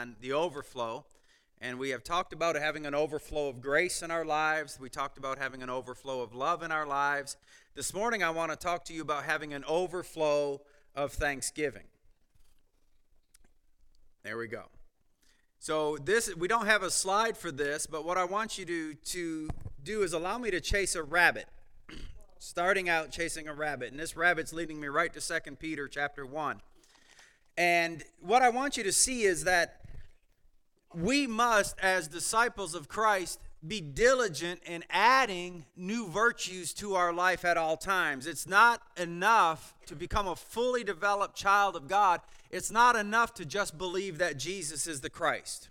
on the overflow. And we have talked about having an overflow of grace in our lives. We talked about having an overflow of love in our lives. This morning, I want to talk to you about having an overflow of thanksgiving. There we go. So this we don't have a slide for this, but what I want you to to do is allow me to chase a rabbit. Starting out chasing a rabbit, and this rabbit's leading me right to Second Peter chapter 1. And what I want you to see is that we must, as disciples of Christ, be diligent in adding new virtues to our life at all times. It's not enough to become a fully developed child of God. It's not enough to just believe that Jesus is the Christ.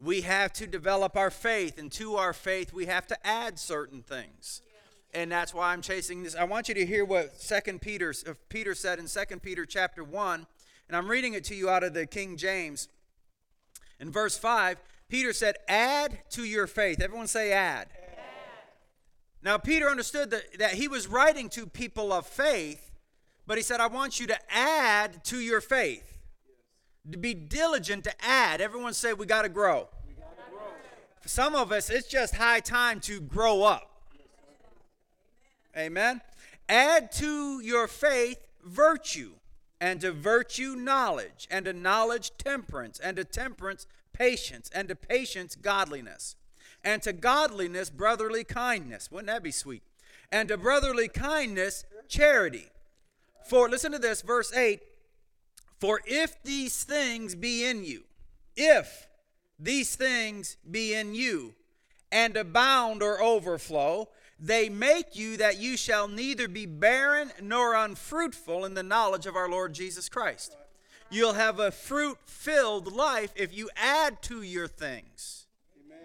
We have to develop our faith, and to our faith, we have to add certain things. And that's why I'm chasing this. I want you to hear what Second Peter, uh, Peter said in Second Peter chapter 1, and I'm reading it to you out of the King James. In verse 5, Peter said, Add to your faith. Everyone say, add. add. Now, Peter understood that, that he was writing to people of faith, but he said, I want you to add to your faith. To be diligent to add. Everyone say, We got to grow. For some of us, it's just high time to grow up. Amen. Add to your faith virtue and to virtue knowledge, and to knowledge temperance, and to temperance patience, and to patience godliness, and to godliness brotherly kindness. Wouldn't that be sweet? And to brotherly kindness charity. For, listen to this, verse 8 For if these things be in you, if these things be in you, and abound or overflow, they make you that you shall neither be barren nor unfruitful in the knowledge of our Lord Jesus Christ. You'll have a fruit filled life if you add to your things. Amen.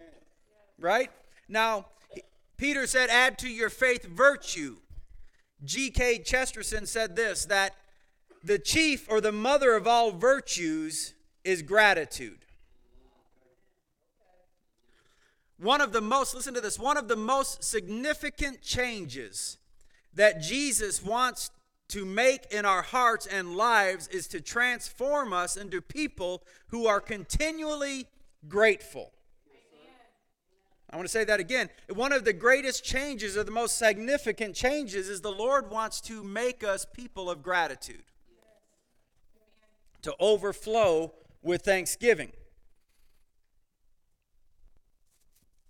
Right? Now, Peter said, add to your faith virtue. G.K. Chesterton said this that the chief or the mother of all virtues is gratitude. One of the most, listen to this, one of the most significant changes that Jesus wants to make in our hearts and lives is to transform us into people who are continually grateful. I want to say that again. One of the greatest changes, or the most significant changes, is the Lord wants to make us people of gratitude, to overflow with thanksgiving.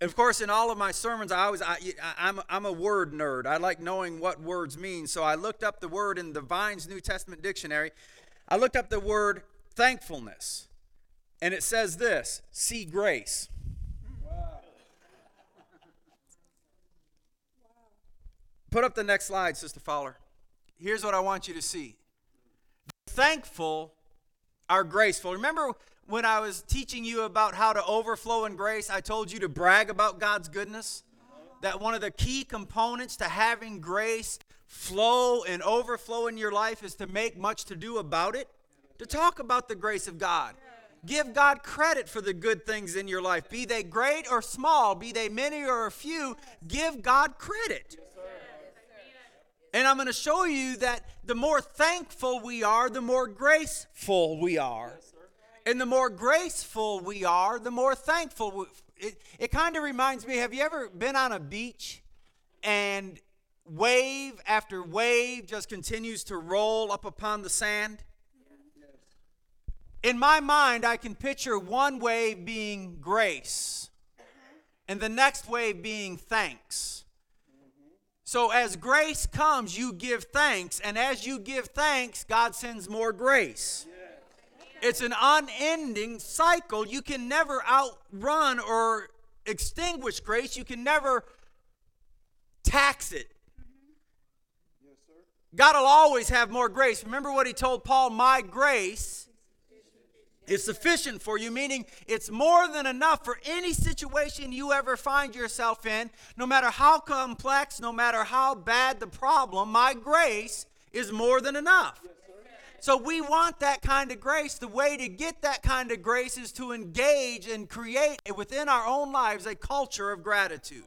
Of course, in all of my sermons, I always, I, I'm, I'm a word nerd. I like knowing what words mean. So I looked up the word in the Vine's New Testament Dictionary. I looked up the word thankfulness. And it says this see grace. Wow. Put up the next slide, Sister Fowler. Here's what I want you to see. Thankful are graceful. Remember when I was teaching you about how to overflow in grace, I told you to brag about God's goodness. That one of the key components to having grace flow and overflow in your life is to make much to do about it, to talk about the grace of God. Give God credit for the good things in your life, be they great or small, be they many or a few. Give God credit. And I'm going to show you that the more thankful we are, the more graceful we are. And the more graceful we are, the more thankful. We, it it kind of reminds me have you ever been on a beach and wave after wave just continues to roll up upon the sand? In my mind, I can picture one wave being grace and the next wave being thanks. Mm-hmm. So, as grace comes, you give thanks, and as you give thanks, God sends more grace. It's an unending cycle. You can never outrun or extinguish grace. You can never tax it. God will always have more grace. Remember what he told Paul, my grace is sufficient for you, meaning it's more than enough for any situation you ever find yourself in, no matter how complex, no matter how bad the problem, my grace is more than enough. So we want that kind of grace. The way to get that kind of grace is to engage and create within our own lives a culture of gratitude.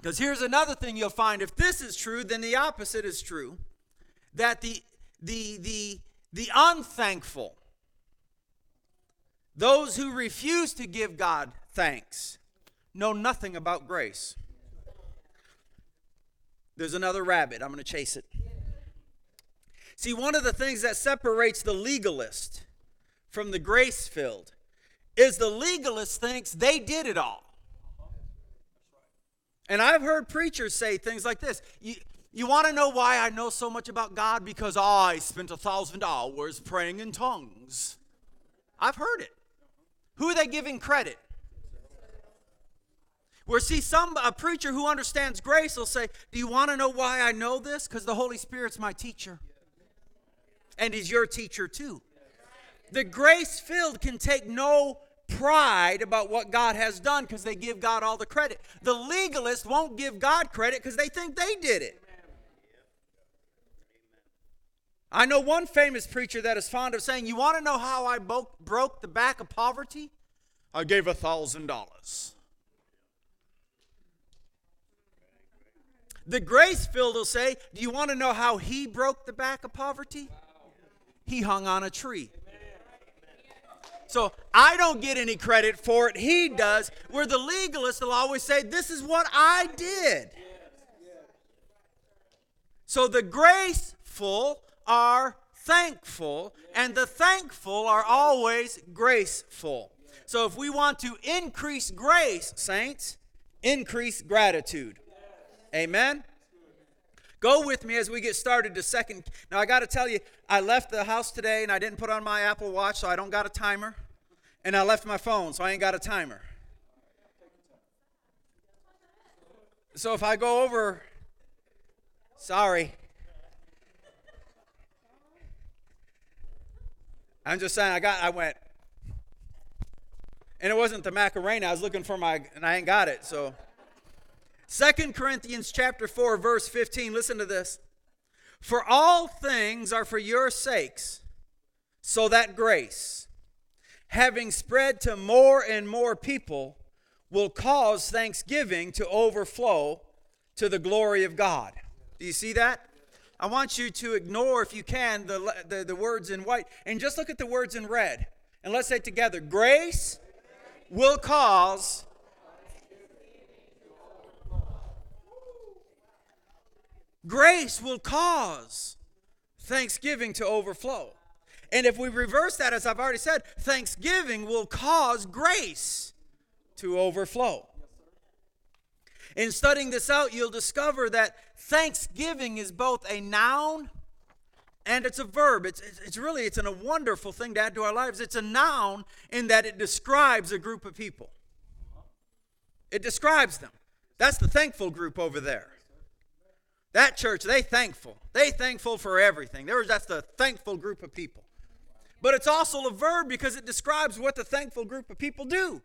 Because here's another thing you'll find if this is true, then the opposite is true. That the the the The unthankful, those who refuse to give God thanks, know nothing about grace. There's another rabbit. I'm going to chase it. See, one of the things that separates the legalist from the grace filled is the legalist thinks they did it all. And I've heard preachers say things like this. You, you want to know why I know so much about God? Because I spent a thousand hours praying in tongues. I've heard it. Who are they giving credit? Where see some a preacher who understands grace will say, "Do you want to know why I know this? Because the Holy Spirit's my teacher, and He's your teacher too." The grace filled can take no pride about what God has done because they give God all the credit. The legalist won't give God credit because they think they did it. I know one famous preacher that is fond of saying, You want to know how I broke the back of poverty? I gave a thousand dollars. The grace filled will say, Do you want to know how he broke the back of poverty? He hung on a tree. So I don't get any credit for it. He does. Where the legalist will always say, This is what I did. So the graceful are thankful, and the thankful are always graceful. So if we want to increase grace, saints, increase gratitude. Amen. Go with me as we get started to second. Now I got to tell you, I left the house today and I didn't put on my Apple Watch, so I don't got a timer. And I left my phone, so I ain't got a timer. So if I go over, sorry. I'm just saying, I got, I went, and it wasn't the Macarena. I was looking for my, and I ain't got it. So, Second Corinthians chapter four, verse fifteen. Listen to this. For all things are for your sakes, so that grace, having spread to more and more people, will cause thanksgiving to overflow to the glory of God. Do you see that? I want you to ignore, if you can, the, the, the words in white and just look at the words in red. And let's say together grace will cause. Grace will cause thanksgiving to overflow. And if we reverse that, as I've already said, thanksgiving will cause grace to overflow. In studying this out, you'll discover that thanksgiving is both a noun and it's a verb. It's, it's really, it's a wonderful thing to add to our lives. It's a noun in that it describes a group of people. It describes them. That's the thankful group over there. That church, they thankful. They thankful for everything. There was, that's the thankful group of people. But it's also a verb because it describes what the thankful group of people do.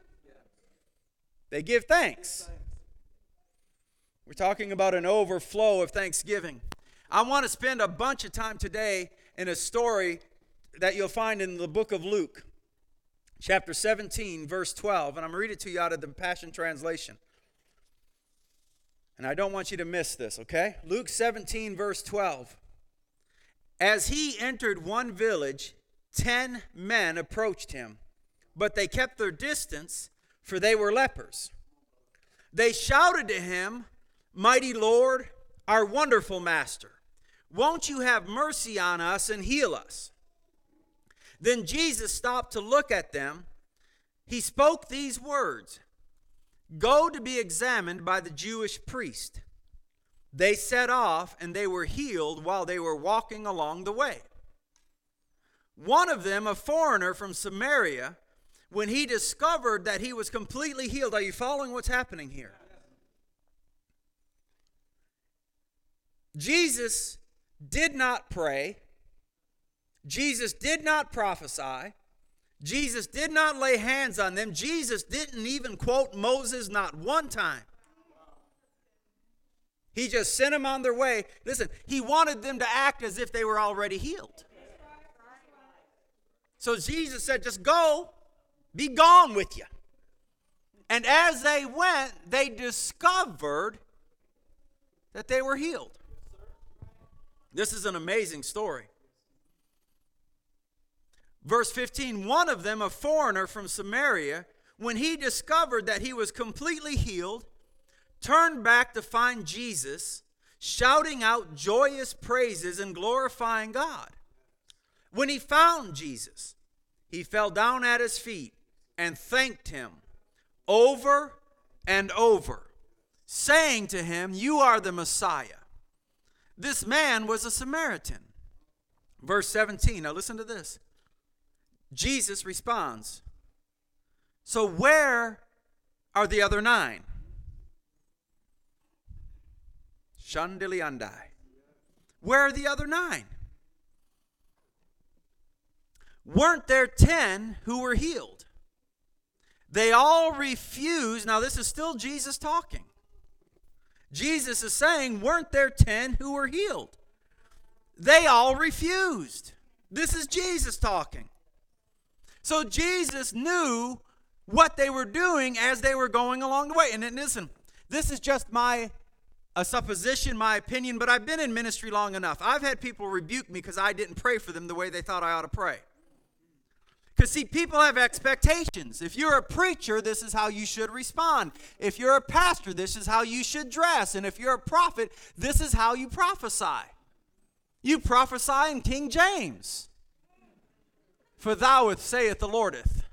They give thanks. We're talking about an overflow of thanksgiving. I want to spend a bunch of time today in a story that you'll find in the book of Luke, chapter 17, verse 12. And I'm going to read it to you out of the Passion Translation. And I don't want you to miss this, okay? Luke 17, verse 12. As he entered one village, ten men approached him, but they kept their distance, for they were lepers. They shouted to him, Mighty Lord, our wonderful Master, won't you have mercy on us and heal us? Then Jesus stopped to look at them. He spoke these words Go to be examined by the Jewish priest. They set off and they were healed while they were walking along the way. One of them, a foreigner from Samaria, when he discovered that he was completely healed, are you following what's happening here? Jesus did not pray. Jesus did not prophesy. Jesus did not lay hands on them. Jesus didn't even quote Moses not one time. He just sent them on their way. Listen, he wanted them to act as if they were already healed. So Jesus said, just go, be gone with you. And as they went, they discovered that they were healed. This is an amazing story. Verse 15 One of them, a foreigner from Samaria, when he discovered that he was completely healed, turned back to find Jesus, shouting out joyous praises and glorifying God. When he found Jesus, he fell down at his feet and thanked him over and over, saying to him, You are the Messiah. This man was a Samaritan. Verse 17, now listen to this. Jesus responds, So where are the other nine? Shandiliandai. Where are the other nine? Weren't there ten who were healed? They all refused. Now, this is still Jesus talking. Jesus is saying, Weren't there ten who were healed? They all refused. This is Jesus talking. So Jesus knew what they were doing as they were going along the way. And listen, this is just my a supposition, my opinion, but I've been in ministry long enough. I've had people rebuke me because I didn't pray for them the way they thought I ought to pray. Because, see, people have expectations. If you're a preacher, this is how you should respond. If you're a pastor, this is how you should dress. And if you're a prophet, this is how you prophesy. You prophesy in King James. For thou saith the Lordeth.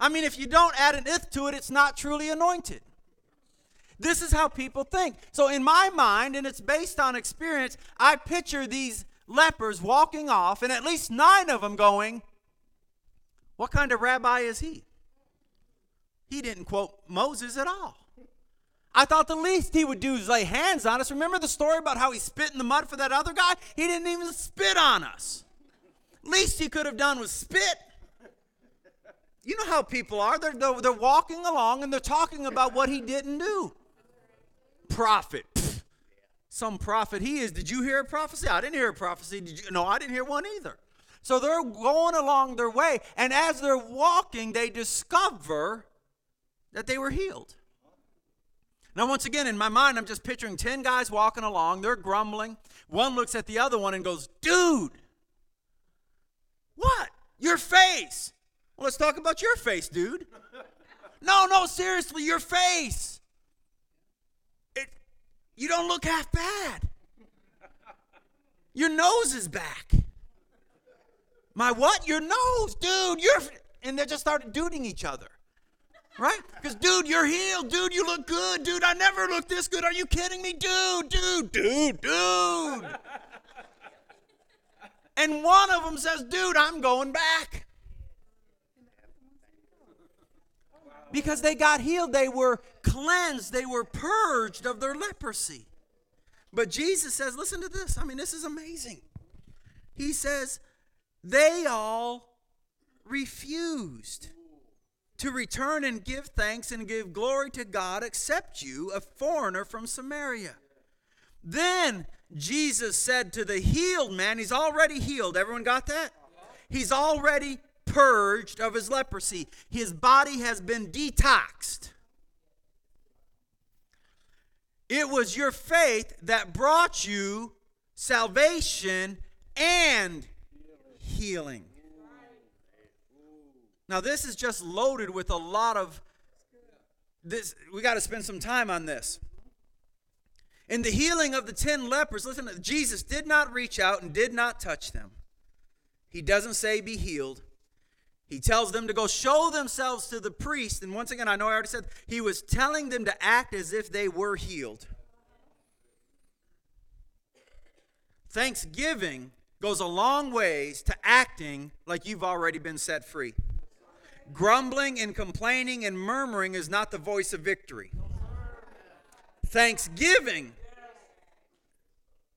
I mean, if you don't add an ith to it, it's not truly anointed. This is how people think. So, in my mind, and it's based on experience, I picture these lepers walking off, and at least nine of them going, What kind of rabbi is he? He didn't quote Moses at all. I thought the least he would do is lay hands on us. Remember the story about how he spit in the mud for that other guy? He didn't even spit on us. Least he could have done was spit. You know how people are. They're, they're, they're walking along and they're talking about what he didn't do. Prophet. Some prophet he is. Did you hear a prophecy? I didn't hear a prophecy. Did you? No, I didn't hear one either. So they're going along their way, and as they're walking, they discover that they were healed. Now, once again, in my mind, I'm just picturing 10 guys walking along. They're grumbling. One looks at the other one and goes, Dude, what? Your face. Well, let's talk about your face, dude. No, no, seriously, your face. It, you don't look half bad. Your nose is back. My what? Your nose, dude. You're. And they just started duding each other. Right? Because, dude, you're healed. Dude, you look good. Dude, I never looked this good. Are you kidding me? Dude, dude, dude, dude. And one of them says, dude, I'm going back. Because they got healed, they were cleansed, they were purged of their leprosy. But Jesus says, listen to this. I mean, this is amazing. He says, they all refused to return and give thanks and give glory to God except you, a foreigner from Samaria. Then Jesus said to the healed man, he's already healed. Everyone got that? He's already purged of his leprosy. His body has been detoxed. It was your faith that brought you salvation and healing. Now, this is just loaded with a lot of this. We got to spend some time on this. In the healing of the 10 lepers, listen, Jesus did not reach out and did not touch them. He doesn't say be healed. He tells them to go show themselves to the priest. And once again, I know I already said, he was telling them to act as if they were healed. Thanksgiving goes a long ways to acting like you've already been set free. Grumbling and complaining and murmuring is not the voice of victory. Thanksgiving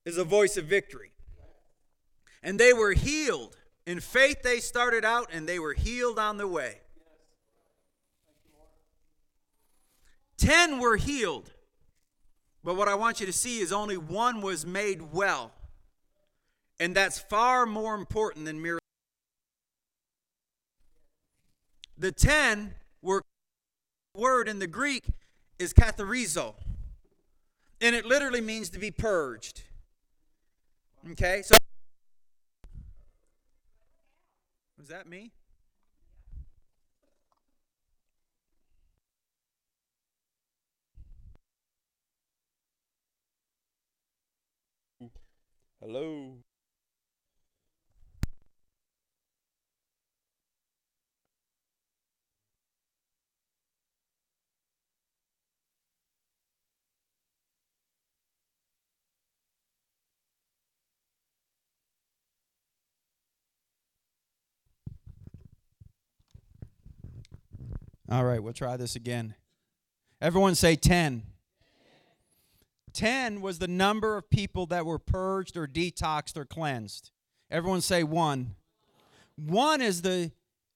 is a voice of victory. And they were healed. In faith, they started out and they were healed on the way. Ten were healed. But what I want you to see is only one was made well. And that's far more important than mere. The ten were word in the Greek is katharizo. And it literally means to be purged. Okay? So Was that me? Hello. All right, we'll try this again. Everyone say 10. 10 was the number of people that were purged or detoxed or cleansed. Everyone say 1. 1 is the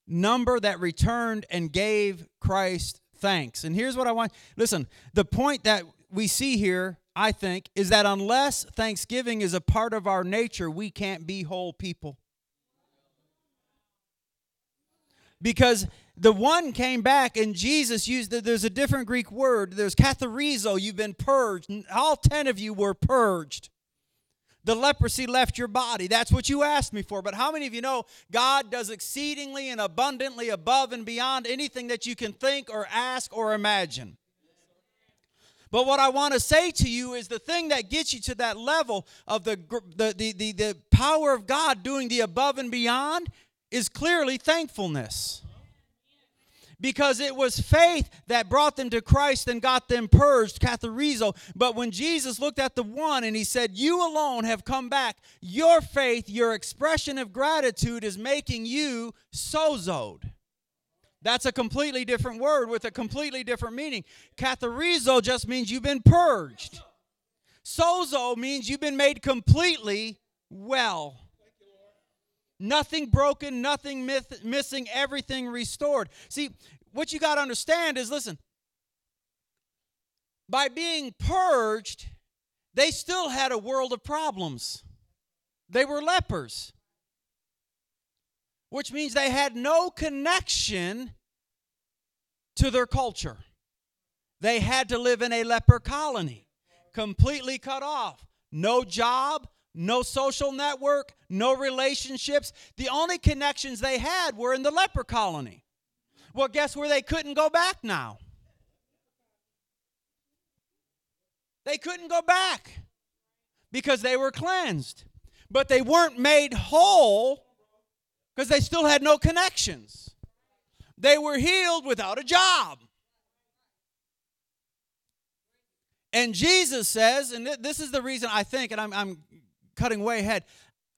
number that returned and gave Christ thanks. And here's what I want listen, the point that we see here, I think, is that unless thanksgiving is a part of our nature, we can't be whole people. Because the one came back and Jesus used there's a different Greek word. There's katharizo, you've been purged. All 10 of you were purged. The leprosy left your body. That's what you asked me for. But how many of you know God does exceedingly and abundantly above and beyond anything that you can think or ask or imagine? But what I want to say to you is the thing that gets you to that level of the, the, the, the, the power of God doing the above and beyond is clearly thankfulness because it was faith that brought them to Christ and got them purged, katharizo. But when Jesus looked at the one and he said, You alone have come back, your faith, your expression of gratitude is making you sozoed. That's a completely different word with a completely different meaning. Katharizo just means you've been purged. Sozo means you've been made completely well. Nothing broken, nothing myth, missing, everything restored. See, what you got to understand is listen, by being purged, they still had a world of problems. They were lepers, which means they had no connection to their culture. They had to live in a leper colony, completely cut off. No job, no social network, no relationships. The only connections they had were in the leper colony. Well, guess where they couldn't go back now? They couldn't go back because they were cleansed. But they weren't made whole because they still had no connections. They were healed without a job. And Jesus says, and this is the reason I think, and I'm, I'm cutting way ahead.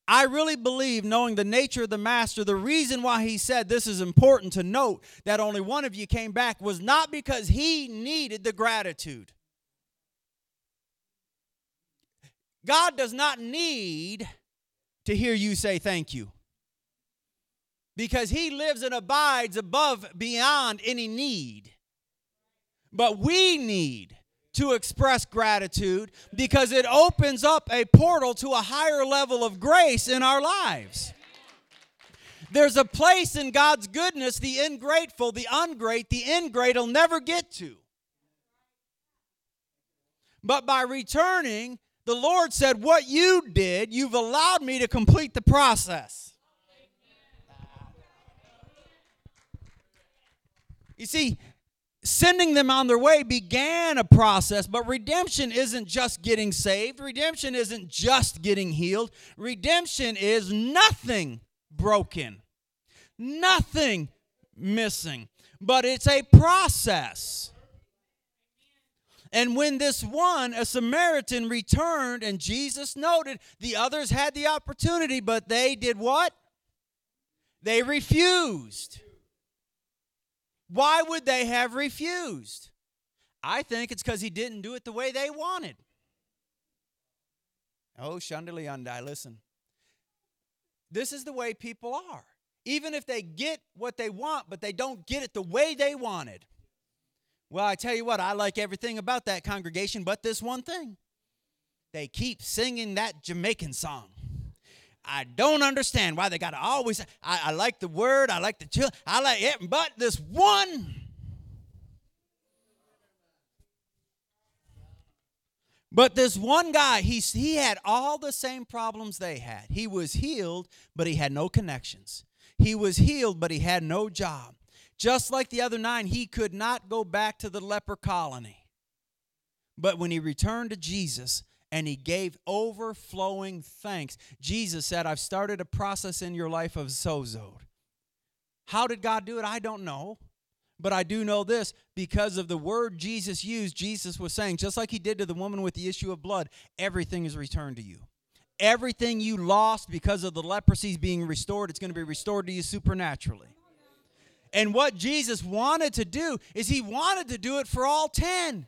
I really believe, knowing the nature of the master, the reason why he said this is important to note that only one of you came back was not because he needed the gratitude. God does not need to hear you say thank you because he lives and abides above, beyond any need. But we need to express gratitude because it opens up a portal to a higher level of grace in our lives. There's a place in God's goodness the ingrateful, the ungreat, the ingrate will never get to. But by returning, the Lord said, What you did, you've allowed me to complete the process. You see, sending them on their way began a process, but redemption isn't just getting saved. Redemption isn't just getting healed. Redemption is nothing broken, nothing missing, but it's a process. And when this one, a Samaritan, returned, and Jesus noted the others had the opportunity, but they did what? They refused. Why would they have refused? I think it's because he didn't do it the way they wanted. Oh, Shandaliandai, listen. This is the way people are. Even if they get what they want, but they don't get it the way they wanted. Well, I tell you what, I like everything about that congregation, but this one thing. They keep singing that Jamaican song. I don't understand why they got to always. I, I, like the word, I like the chill, I like it, but this one. But this one guy, he, he had all the same problems they had. He was healed, but he had no connections. He was healed, but he had no job. Just like the other nine, he could not go back to the leper colony. But when he returned to Jesus and he gave overflowing thanks, Jesus said, I've started a process in your life of sozo. How did God do it? I don't know. But I do know this because of the word Jesus used, Jesus was saying, just like he did to the woman with the issue of blood, everything is returned to you. Everything you lost because of the leprosy is being restored, it's going to be restored to you supernaturally. And what Jesus wanted to do is he wanted to do it for all 10.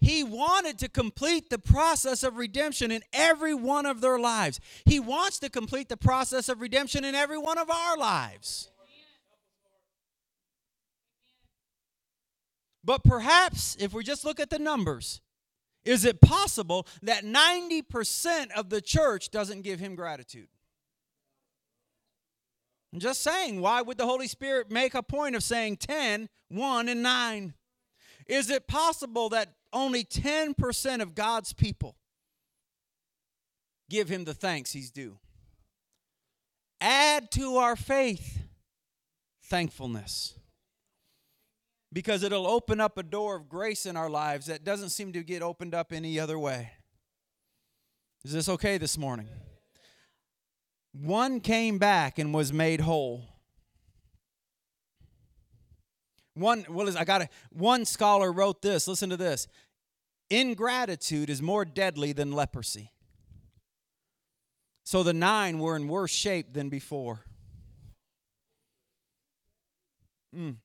He wanted to complete the process of redemption in every one of their lives. He wants to complete the process of redemption in every one of our lives. But perhaps, if we just look at the numbers, is it possible that 90% of the church doesn't give him gratitude? I'm just saying, why would the Holy Spirit make a point of saying 10, 1, and 9? Is it possible that only 10% of God's people give him the thanks he's due? Add to our faith thankfulness because it'll open up a door of grace in our lives that doesn't seem to get opened up any other way. Is this okay this morning? One came back and was made whole. One, well, I got one scholar wrote this. Listen to this. Ingratitude is more deadly than leprosy. So the nine were in worse shape than before. Mm.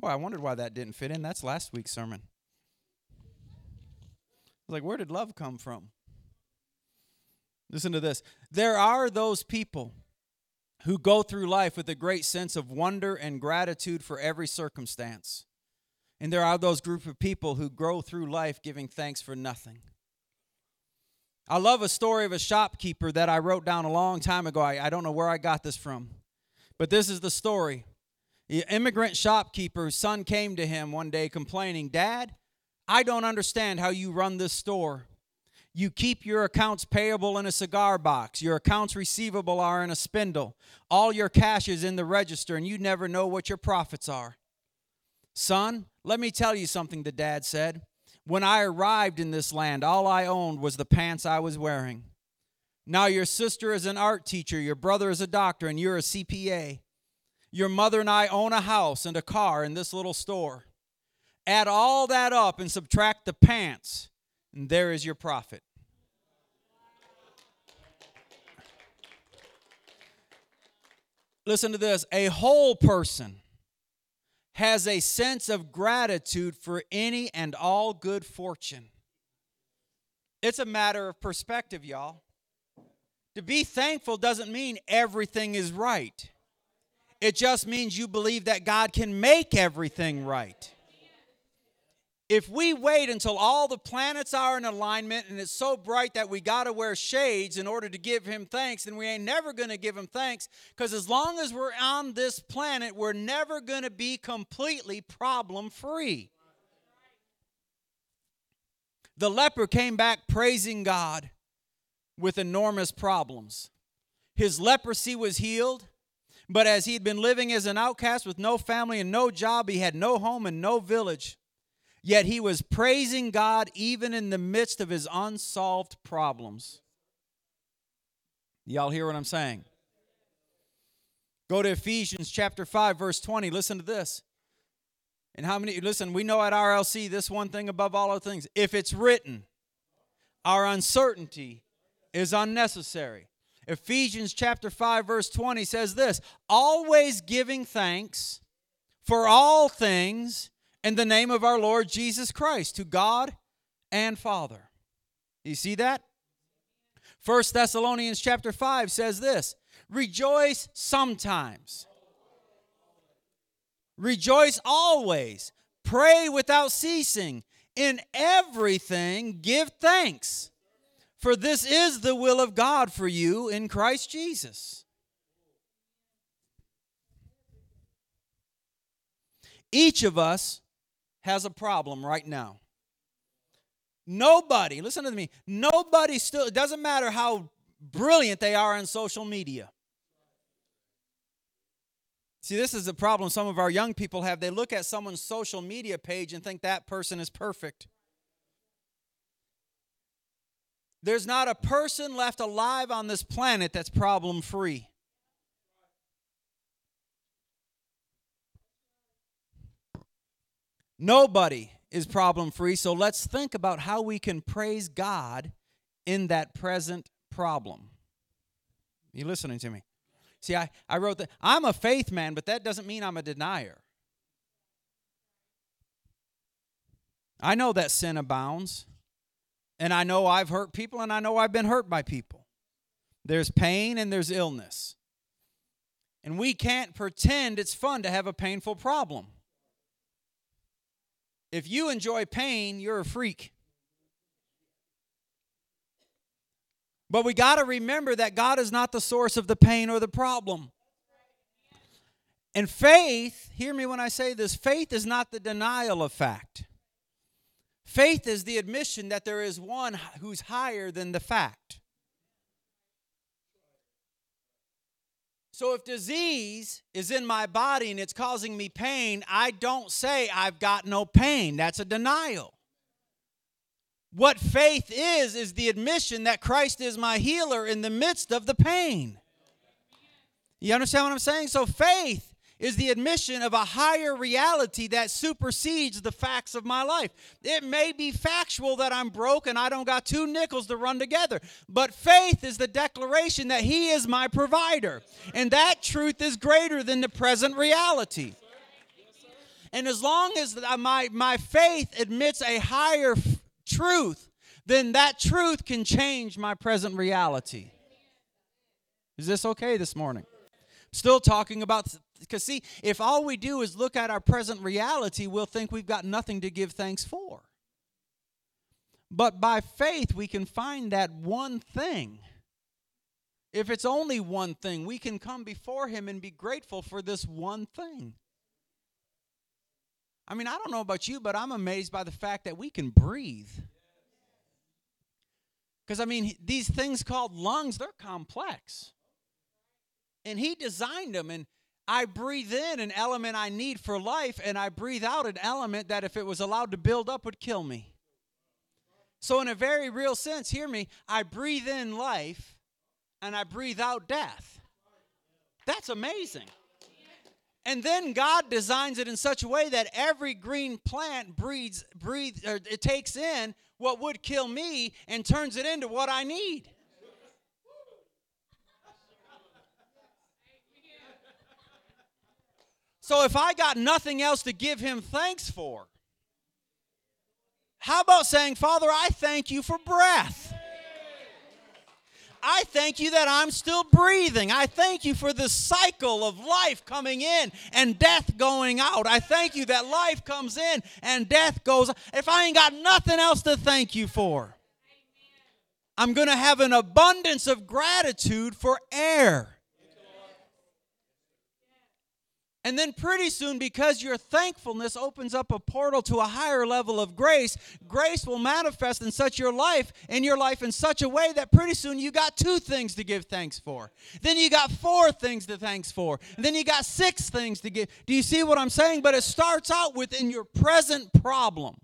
Well, I wondered why that didn't fit in. That's last week's sermon. I was like, where did love come from? Listen to this. There are those people who go through life with a great sense of wonder and gratitude for every circumstance. And there are those group of people who grow through life giving thanks for nothing. I love a story of a shopkeeper that I wrote down a long time ago. I, I don't know where I got this from, but this is the story. The immigrant shopkeeper's son came to him one day complaining, Dad, I don't understand how you run this store. You keep your accounts payable in a cigar box. Your accounts receivable are in a spindle. All your cash is in the register, and you never know what your profits are. Son, let me tell you something, the dad said. When I arrived in this land, all I owned was the pants I was wearing. Now your sister is an art teacher, your brother is a doctor, and you're a CPA. Your mother and I own a house and a car in this little store. Add all that up and subtract the pants, and there is your profit. Listen to this a whole person has a sense of gratitude for any and all good fortune. It's a matter of perspective, y'all. To be thankful doesn't mean everything is right. It just means you believe that God can make everything right. If we wait until all the planets are in alignment and it's so bright that we got to wear shades in order to give him thanks, then we ain't never going to give him thanks because as long as we're on this planet, we're never going to be completely problem free. The leper came back praising God with enormous problems. His leprosy was healed, but as he'd been living as an outcast with no family and no job, he had no home and no village. Yet he was praising God even in the midst of his unsolved problems. Y'all hear what I'm saying? Go to Ephesians chapter 5 verse 20. Listen to this. And how many listen, we know at RLC this one thing above all other things. If it's written, our uncertainty is unnecessary. Ephesians chapter 5 verse 20 says this, always giving thanks for all things in the name of our Lord Jesus Christ to God and Father. You see that? First Thessalonians chapter 5 says this Rejoice sometimes, rejoice always, pray without ceasing, in everything give thanks, for this is the will of God for you in Christ Jesus. Each of us has a problem right now. Nobody, listen to me, nobody still, it doesn't matter how brilliant they are on social media. See, this is the problem some of our young people have. They look at someone's social media page and think that person is perfect. There's not a person left alive on this planet that's problem free. Nobody is problem free. So let's think about how we can praise God in that present problem. You listening to me? See, I, I wrote that I'm a faith man, but that doesn't mean I'm a denier. I know that sin abounds. And I know I've hurt people, and I know I've been hurt by people. There's pain and there's illness. And we can't pretend it's fun to have a painful problem. If you enjoy pain, you're a freak. But we got to remember that God is not the source of the pain or the problem. And faith, hear me when I say this faith is not the denial of fact. Faith is the admission that there is one who's higher than the fact. So if disease is in my body and it's causing me pain, I don't say I've got no pain. That's a denial. What faith is, is the admission that Christ is my healer in the midst of the pain. You understand what I'm saying? So faith is the admission of a higher reality that supersedes the facts of my life. It may be factual that I'm broke and I don't got two nickels to run together, but faith is the declaration that He is my provider. And that truth is greater than the present reality. And as long as my, my faith admits a higher f- truth, then that truth can change my present reality. Is this okay this morning? Still talking about because, see, if all we do is look at our present reality, we'll think we've got nothing to give thanks for. But by faith, we can find that one thing. If it's only one thing, we can come before Him and be grateful for this one thing. I mean, I don't know about you, but I'm amazed by the fact that we can breathe. Because, I mean, these things called lungs, they're complex. And He designed them. And I breathe in an element I need for life, and I breathe out an element that, if it was allowed to build up, would kill me. So, in a very real sense, hear me, I breathe in life and I breathe out death. That's amazing. And then God designs it in such a way that every green plant breathes, breathes, or it takes in what would kill me and turns it into what I need. So if I got nothing else to give him thanks for, how about saying, Father, I thank you for breath? I thank you that I'm still breathing. I thank you for the cycle of life coming in and death going out. I thank you that life comes in and death goes out. If I ain't got nothing else to thank you for, I'm going to have an abundance of gratitude for air. And then pretty soon, because your thankfulness opens up a portal to a higher level of grace, grace will manifest in such your life, in your life in such a way that pretty soon you got two things to give thanks for. Then you got four things to thanks for. And then you got six things to give. Do you see what I'm saying? But it starts out within your present problem.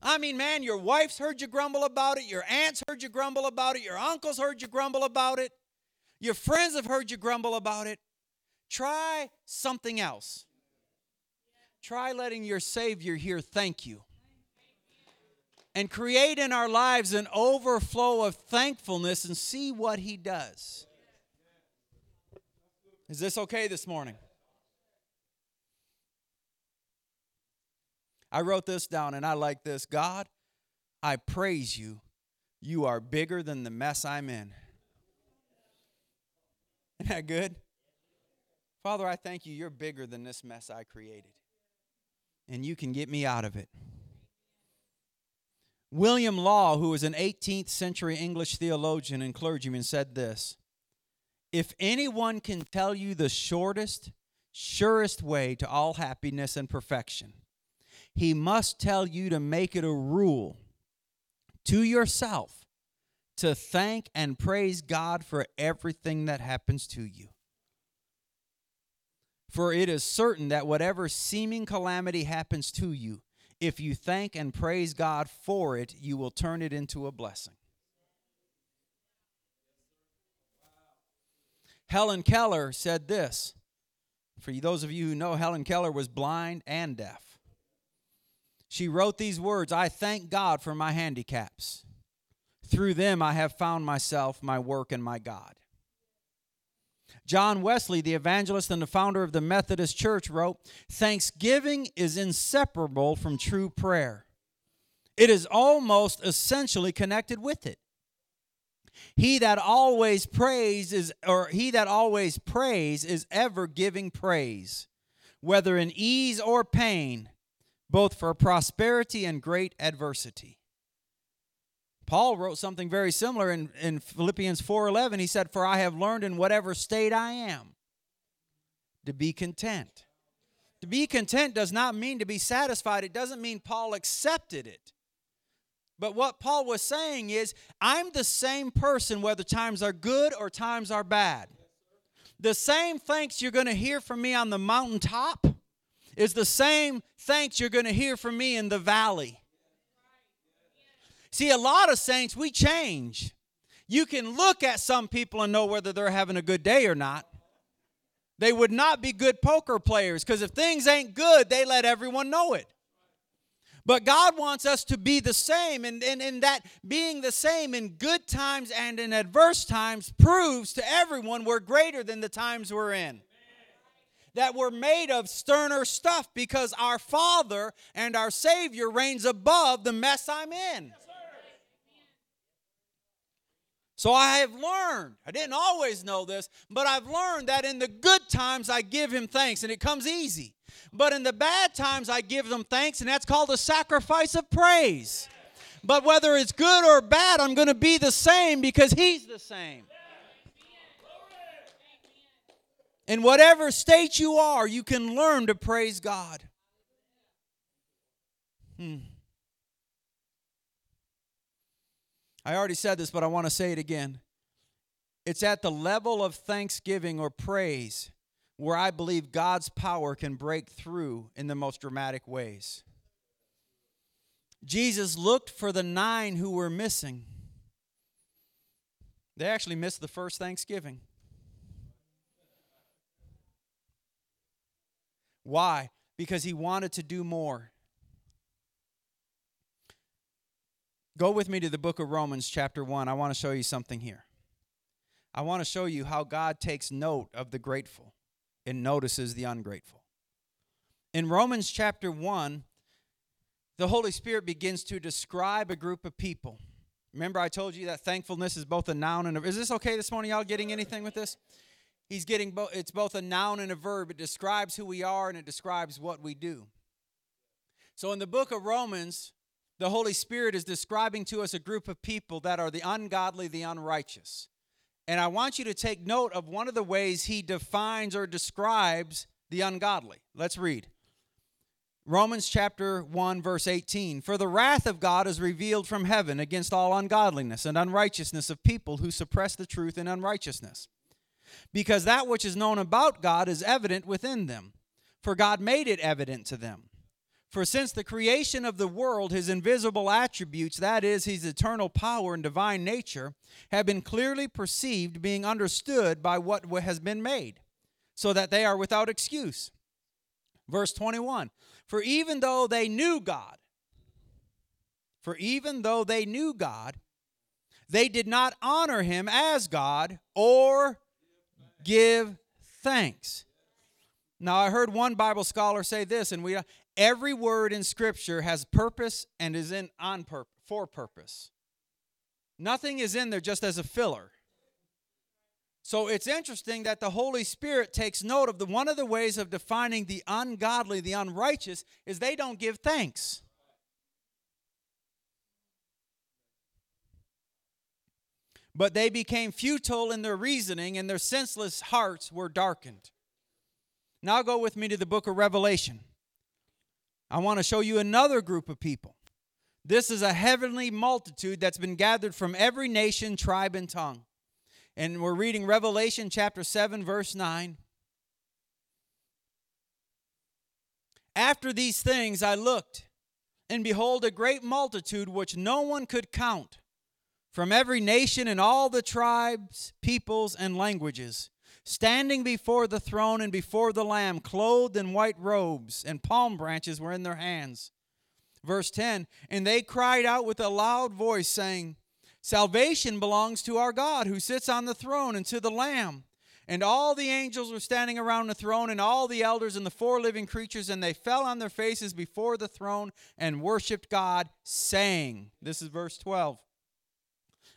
I mean, man, your wife's heard you grumble about it, your aunts heard you grumble about it, your uncles heard you grumble about it. Your friends have heard you grumble about it. Try something else. Try letting your Savior hear thank you. And create in our lives an overflow of thankfulness and see what He does. Is this okay this morning? I wrote this down and I like this. God, I praise you. You are bigger than the mess I'm in. Isn't that good? Father, I thank you. You're bigger than this mess I created, and you can get me out of it. William Law, who was an 18th century English theologian and clergyman, said this If anyone can tell you the shortest, surest way to all happiness and perfection, he must tell you to make it a rule to yourself to thank and praise God for everything that happens to you. For it is certain that whatever seeming calamity happens to you, if you thank and praise God for it, you will turn it into a blessing. Helen Keller said this. For those of you who know, Helen Keller was blind and deaf. She wrote these words I thank God for my handicaps. Through them I have found myself, my work, and my God. John Wesley, the evangelist and the founder of the Methodist Church, wrote Thanksgiving is inseparable from true prayer. It is almost essentially connected with it. He that always prays is or he that always prays is ever giving praise, whether in ease or pain, both for prosperity and great adversity. Paul wrote something very similar in, in Philippians 4:11. He said, "For I have learned in whatever state I am to be content." To be content does not mean to be satisfied. It doesn't mean Paul accepted it. But what Paul was saying is, I'm the same person whether times are good or times are bad. The same thanks you're going to hear from me on the mountaintop is the same thanks you're going to hear from me in the valley. See, a lot of saints, we change. You can look at some people and know whether they're having a good day or not. They would not be good poker players because if things ain't good, they let everyone know it. But God wants us to be the same, and, and that being the same in good times and in adverse times proves to everyone we're greater than the times we're in that we're made of sterner stuff because our Father and our Savior reigns above the mess I'm in. So I have learned, I didn't always know this, but I've learned that in the good times I give him thanks and it comes easy. But in the bad times I give them thanks and that's called a sacrifice of praise. But whether it's good or bad, I'm going to be the same because he's the same. In whatever state you are, you can learn to praise God. Hmm. I already said this, but I want to say it again. It's at the level of thanksgiving or praise where I believe God's power can break through in the most dramatic ways. Jesus looked for the nine who were missing. They actually missed the first Thanksgiving. Why? Because he wanted to do more. Go with me to the book of Romans, chapter 1. I want to show you something here. I want to show you how God takes note of the grateful and notices the ungrateful. In Romans chapter 1, the Holy Spirit begins to describe a group of people. Remember, I told you that thankfulness is both a noun and a. Is this okay this morning? Y'all getting anything with this? He's getting both. It's both a noun and a verb. It describes who we are and it describes what we do. So in the book of Romans, the Holy Spirit is describing to us a group of people that are the ungodly, the unrighteous. And I want you to take note of one of the ways he defines or describes the ungodly. Let's read. Romans chapter 1, verse 18. For the wrath of God is revealed from heaven against all ungodliness and unrighteousness of people who suppress the truth in unrighteousness. Because that which is known about God is evident within them, for God made it evident to them. For since the creation of the world, his invisible attributes, that is, his eternal power and divine nature, have been clearly perceived, being understood by what has been made, so that they are without excuse. Verse 21 For even though they knew God, for even though they knew God, they did not honor him as God or give thanks. Now, I heard one Bible scholar say this, and we Every word in Scripture has purpose and is in on purpose for purpose. Nothing is in there just as a filler. So it's interesting that the Holy Spirit takes note of the one of the ways of defining the ungodly, the unrighteous, is they don't give thanks. But they became futile in their reasoning, and their senseless hearts were darkened. Now go with me to the book of Revelation. I want to show you another group of people. This is a heavenly multitude that's been gathered from every nation, tribe, and tongue. And we're reading Revelation chapter 7, verse 9. After these things I looked, and behold, a great multitude which no one could count, from every nation and all the tribes, peoples, and languages, standing before the throne and before the Lamb, clothed in white robes, and palm branches were in their hands. Verse 10 And they cried out with a loud voice, saying, Salvation belongs to our God who sits on the throne and to the Lamb. And all the angels were standing around the throne, and all the elders and the four living creatures, and they fell on their faces before the throne and worshiped God, saying, This is verse 12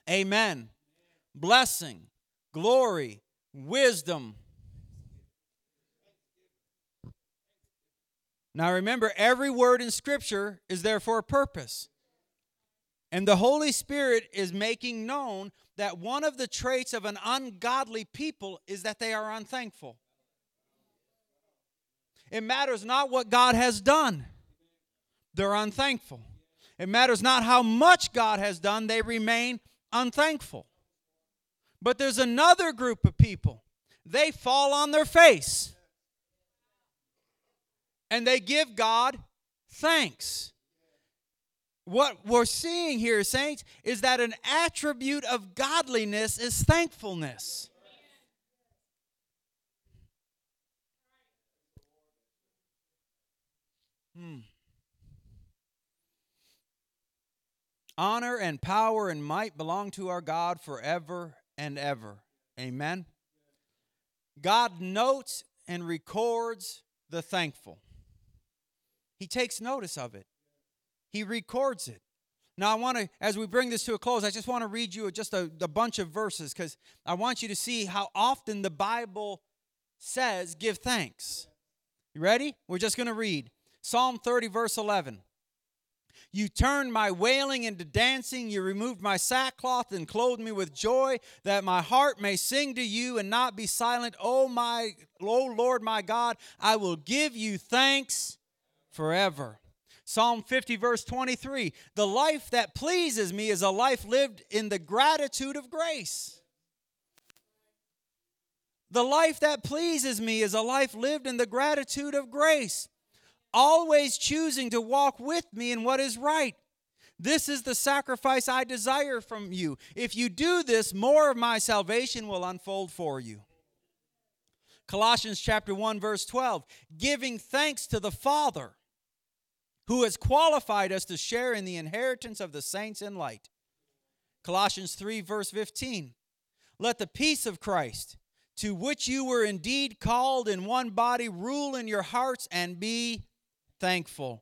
Amen. Blessing, glory, wisdom. Now remember, every word in Scripture is there for a purpose. And the Holy Spirit is making known that one of the traits of an ungodly people is that they are unthankful. It matters not what God has done, they're unthankful. It matters not how much God has done, they remain unthankful. But there's another group of people, they fall on their face and they give God thanks what we're seeing here, saints, is that an attribute of godliness is thankfulness. Hmm. Honor and power and might belong to our God forever and ever. Amen. God notes and records the thankful, He takes notice of it. He records it. Now, I want to, as we bring this to a close, I just want to read you just a, a bunch of verses because I want you to see how often the Bible says, give thanks. You ready? We're just going to read Psalm 30, verse 11. You turned my wailing into dancing. You removed my sackcloth and clothed me with joy, that my heart may sing to you and not be silent. Oh my, oh Lord my God, I will give you thanks forever. Psalm 50, verse 23 The life that pleases me is a life lived in the gratitude of grace. The life that pleases me is a life lived in the gratitude of grace, always choosing to walk with me in what is right. This is the sacrifice I desire from you. If you do this, more of my salvation will unfold for you. Colossians chapter 1 verse 12, giving thanks to the Father who has qualified us to share in the inheritance of the saints in light. Colossians 3, verse 15. Let the peace of Christ, to which you were indeed called in one body, rule in your hearts and be thankful.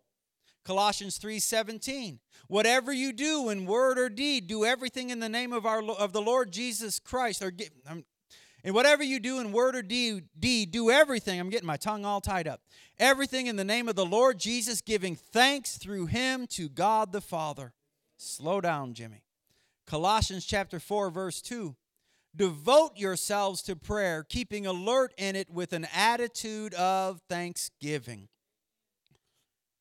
Colossians 3:17 Whatever you do in word or deed do everything in the name of our of the Lord Jesus Christ or um, and whatever you do in word or deed, deed, do everything. I'm getting my tongue all tied up. Everything in the name of the Lord Jesus, giving thanks through him to God the Father. Slow down, Jimmy. Colossians chapter 4, verse 2. Devote yourselves to prayer, keeping alert in it with an attitude of thanksgiving.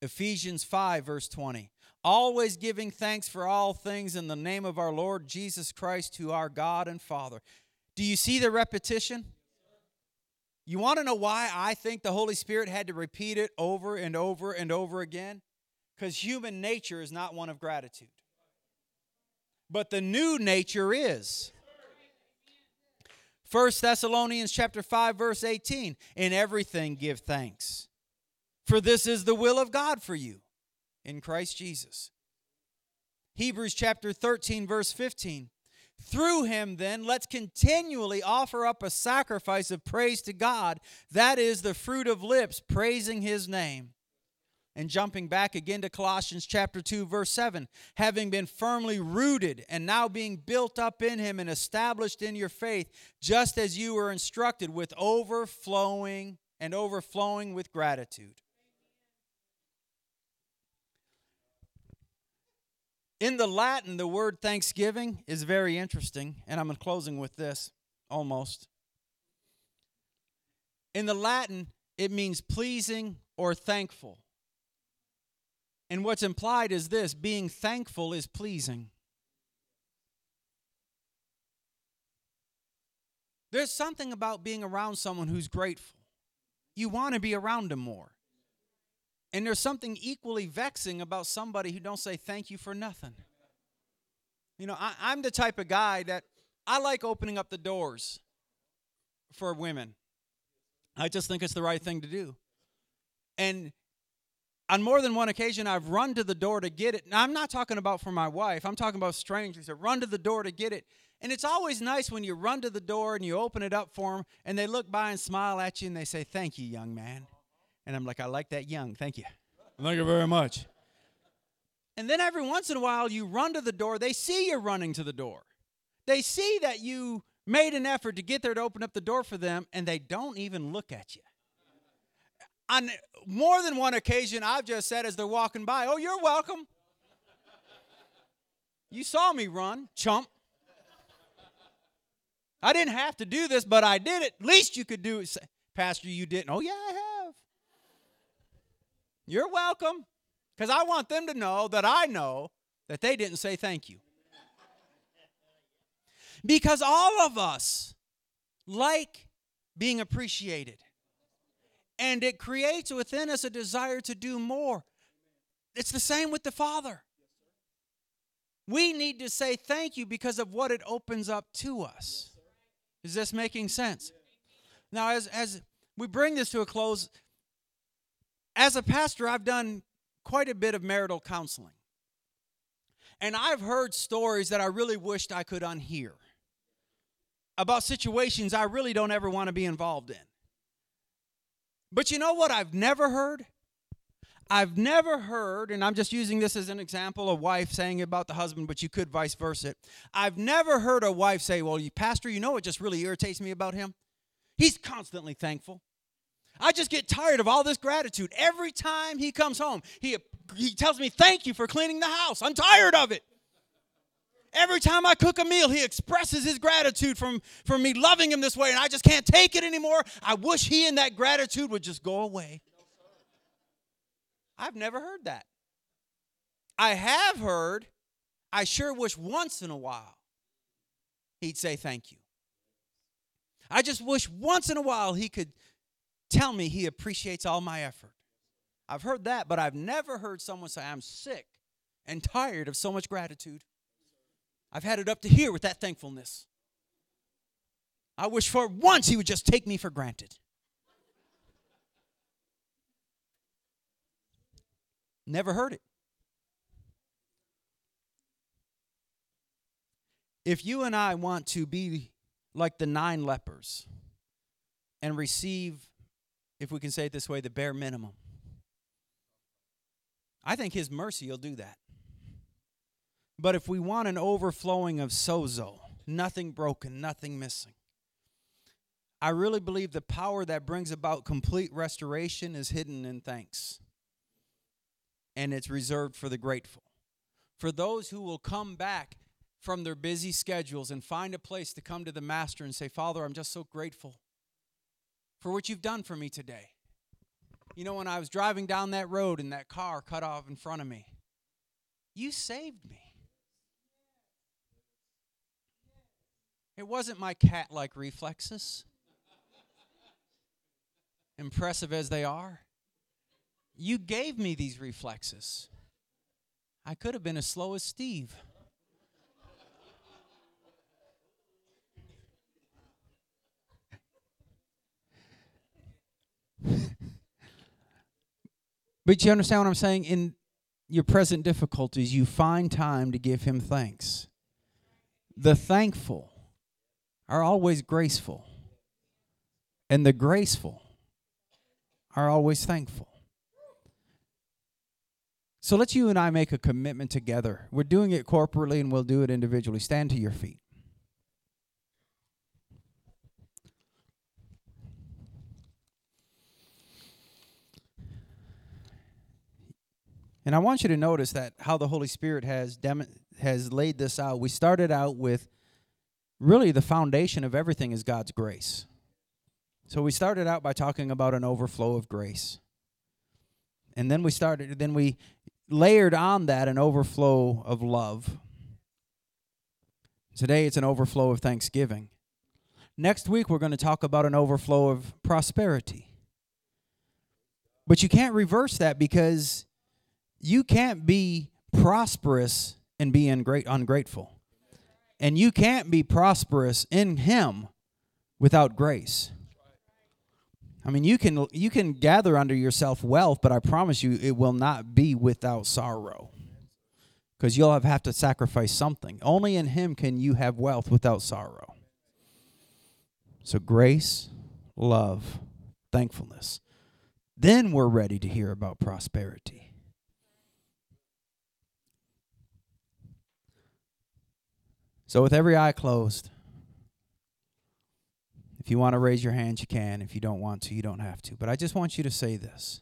Ephesians 5, verse 20. Always giving thanks for all things in the name of our Lord Jesus Christ to our God and Father. Do you see the repetition? You want to know why I think the Holy Spirit had to repeat it over and over and over again? Because human nature is not one of gratitude. But the new nature is. 1 Thessalonians chapter 5 verse 18 in everything give thanks for this is the will of God for you in Christ Jesus. Hebrews chapter 13 verse 15 through him, then, let's continually offer up a sacrifice of praise to God. That is the fruit of lips, praising his name. And jumping back again to Colossians chapter 2, verse 7 having been firmly rooted and now being built up in him and established in your faith, just as you were instructed, with overflowing and overflowing with gratitude. In the Latin, the word thanksgiving is very interesting, and I'm closing with this almost. In the Latin, it means pleasing or thankful. And what's implied is this being thankful is pleasing. There's something about being around someone who's grateful. You want to be around them more. And there's something equally vexing about somebody who don't say thank you for nothing. You know, I, I'm the type of guy that I like opening up the doors for women. I just think it's the right thing to do. And on more than one occasion, I've run to the door to get it. Now, I'm not talking about for my wife, I'm talking about strangers that run to the door to get it. And it's always nice when you run to the door and you open it up for them and they look by and smile at you and they say, Thank you, young man. And I'm like, I like that young. Thank you. Thank you very much. And then every once in a while, you run to the door. They see you running to the door. They see that you made an effort to get there to open up the door for them, and they don't even look at you. On more than one occasion, I've just said as they're walking by, Oh, you're welcome. You saw me run, chump. I didn't have to do this, but I did it. Least you could do it. Pastor, you didn't. Oh, yeah, I have. You're welcome. Because I want them to know that I know that they didn't say thank you. Because all of us like being appreciated. And it creates within us a desire to do more. It's the same with the Father. We need to say thank you because of what it opens up to us. Is this making sense? Now, as, as we bring this to a close, as a pastor, I've done quite a bit of marital counseling. And I've heard stories that I really wished I could unhear about situations I really don't ever want to be involved in. But you know what I've never heard? I've never heard, and I'm just using this as an example, a wife saying about the husband, but you could vice versa. I've never heard a wife say, Well, you, Pastor, you know what just really irritates me about him? He's constantly thankful. I just get tired of all this gratitude. Every time he comes home, he, he tells me, Thank you for cleaning the house. I'm tired of it. Every time I cook a meal, he expresses his gratitude from, for me loving him this way, and I just can't take it anymore. I wish he and that gratitude would just go away. I've never heard that. I have heard, I sure wish once in a while he'd say thank you. I just wish once in a while he could tell me he appreciates all my effort. I've heard that, but I've never heard someone say, I'm sick and tired of so much gratitude. I've had it up to here with that thankfulness. I wish for once he would just take me for granted. Never heard it. If you and I want to be like the nine lepers and receive, if we can say it this way, the bare minimum, I think His mercy will do that. But if we want an overflowing of sozo, nothing broken, nothing missing, I really believe the power that brings about complete restoration is hidden in thanks. And it's reserved for the grateful. For those who will come back from their busy schedules and find a place to come to the Master and say, Father, I'm just so grateful for what you've done for me today. You know, when I was driving down that road and that car cut off in front of me, you saved me. It wasn't my cat like reflexes, impressive as they are. You gave me these reflexes. I could have been as slow as Steve. but you understand what I'm saying? In your present difficulties, you find time to give him thanks. The thankful are always graceful, and the graceful are always thankful. So let's you and I make a commitment together. We're doing it corporately and we'll do it individually. Stand to your feet. And I want you to notice that how the Holy Spirit has dem- has laid this out. We started out with really the foundation of everything is God's grace. So we started out by talking about an overflow of grace. And then we started then we layered on that an overflow of love. Today it's an overflow of thanksgiving. Next week we're going to talk about an overflow of prosperity. But you can't reverse that because you can't be prosperous and be ingrate, ungrateful. And you can't be prosperous in him without grace. I mean, you can you can gather under yourself wealth, but I promise you it will not be without sorrow. Cuz you'll have, have to sacrifice something. Only in him can you have wealth without sorrow. So grace, love, thankfulness. Then we're ready to hear about prosperity. So with every eye closed, if you want to raise your hands, you can. If you don't want to, you don't have to. But I just want you to say this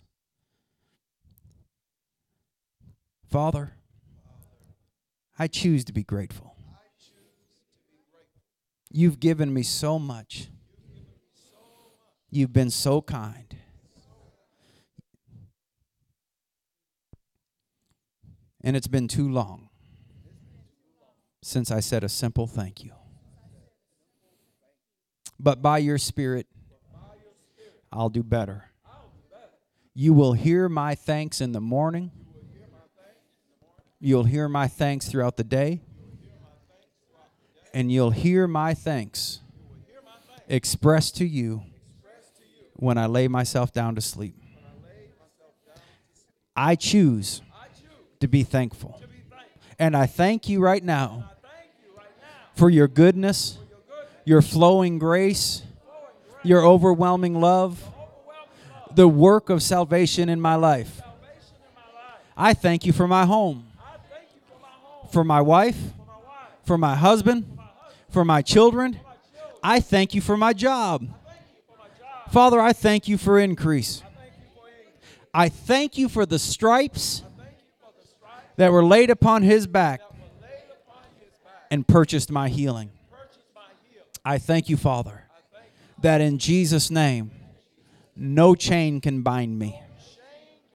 Father, I choose to be grateful. You've given me so much. You've been so kind. And it's been too long since I said a simple thank you. But by your Spirit, I'll do better. You will hear my thanks in the morning. You'll hear my thanks throughout the day. And you'll hear my thanks expressed to you when I lay myself down to sleep. I choose to be thankful. And I thank you right now for your goodness your flowing grace, your overwhelming love, the work of salvation in my life. I thank you for my home, for my wife, for my husband, for my children. I thank you for my job. Father, I thank you for increase. I thank you for the stripes that were laid upon his back and purchased my healing. I thank you, Father, that in Jesus' name, no chain can bind me.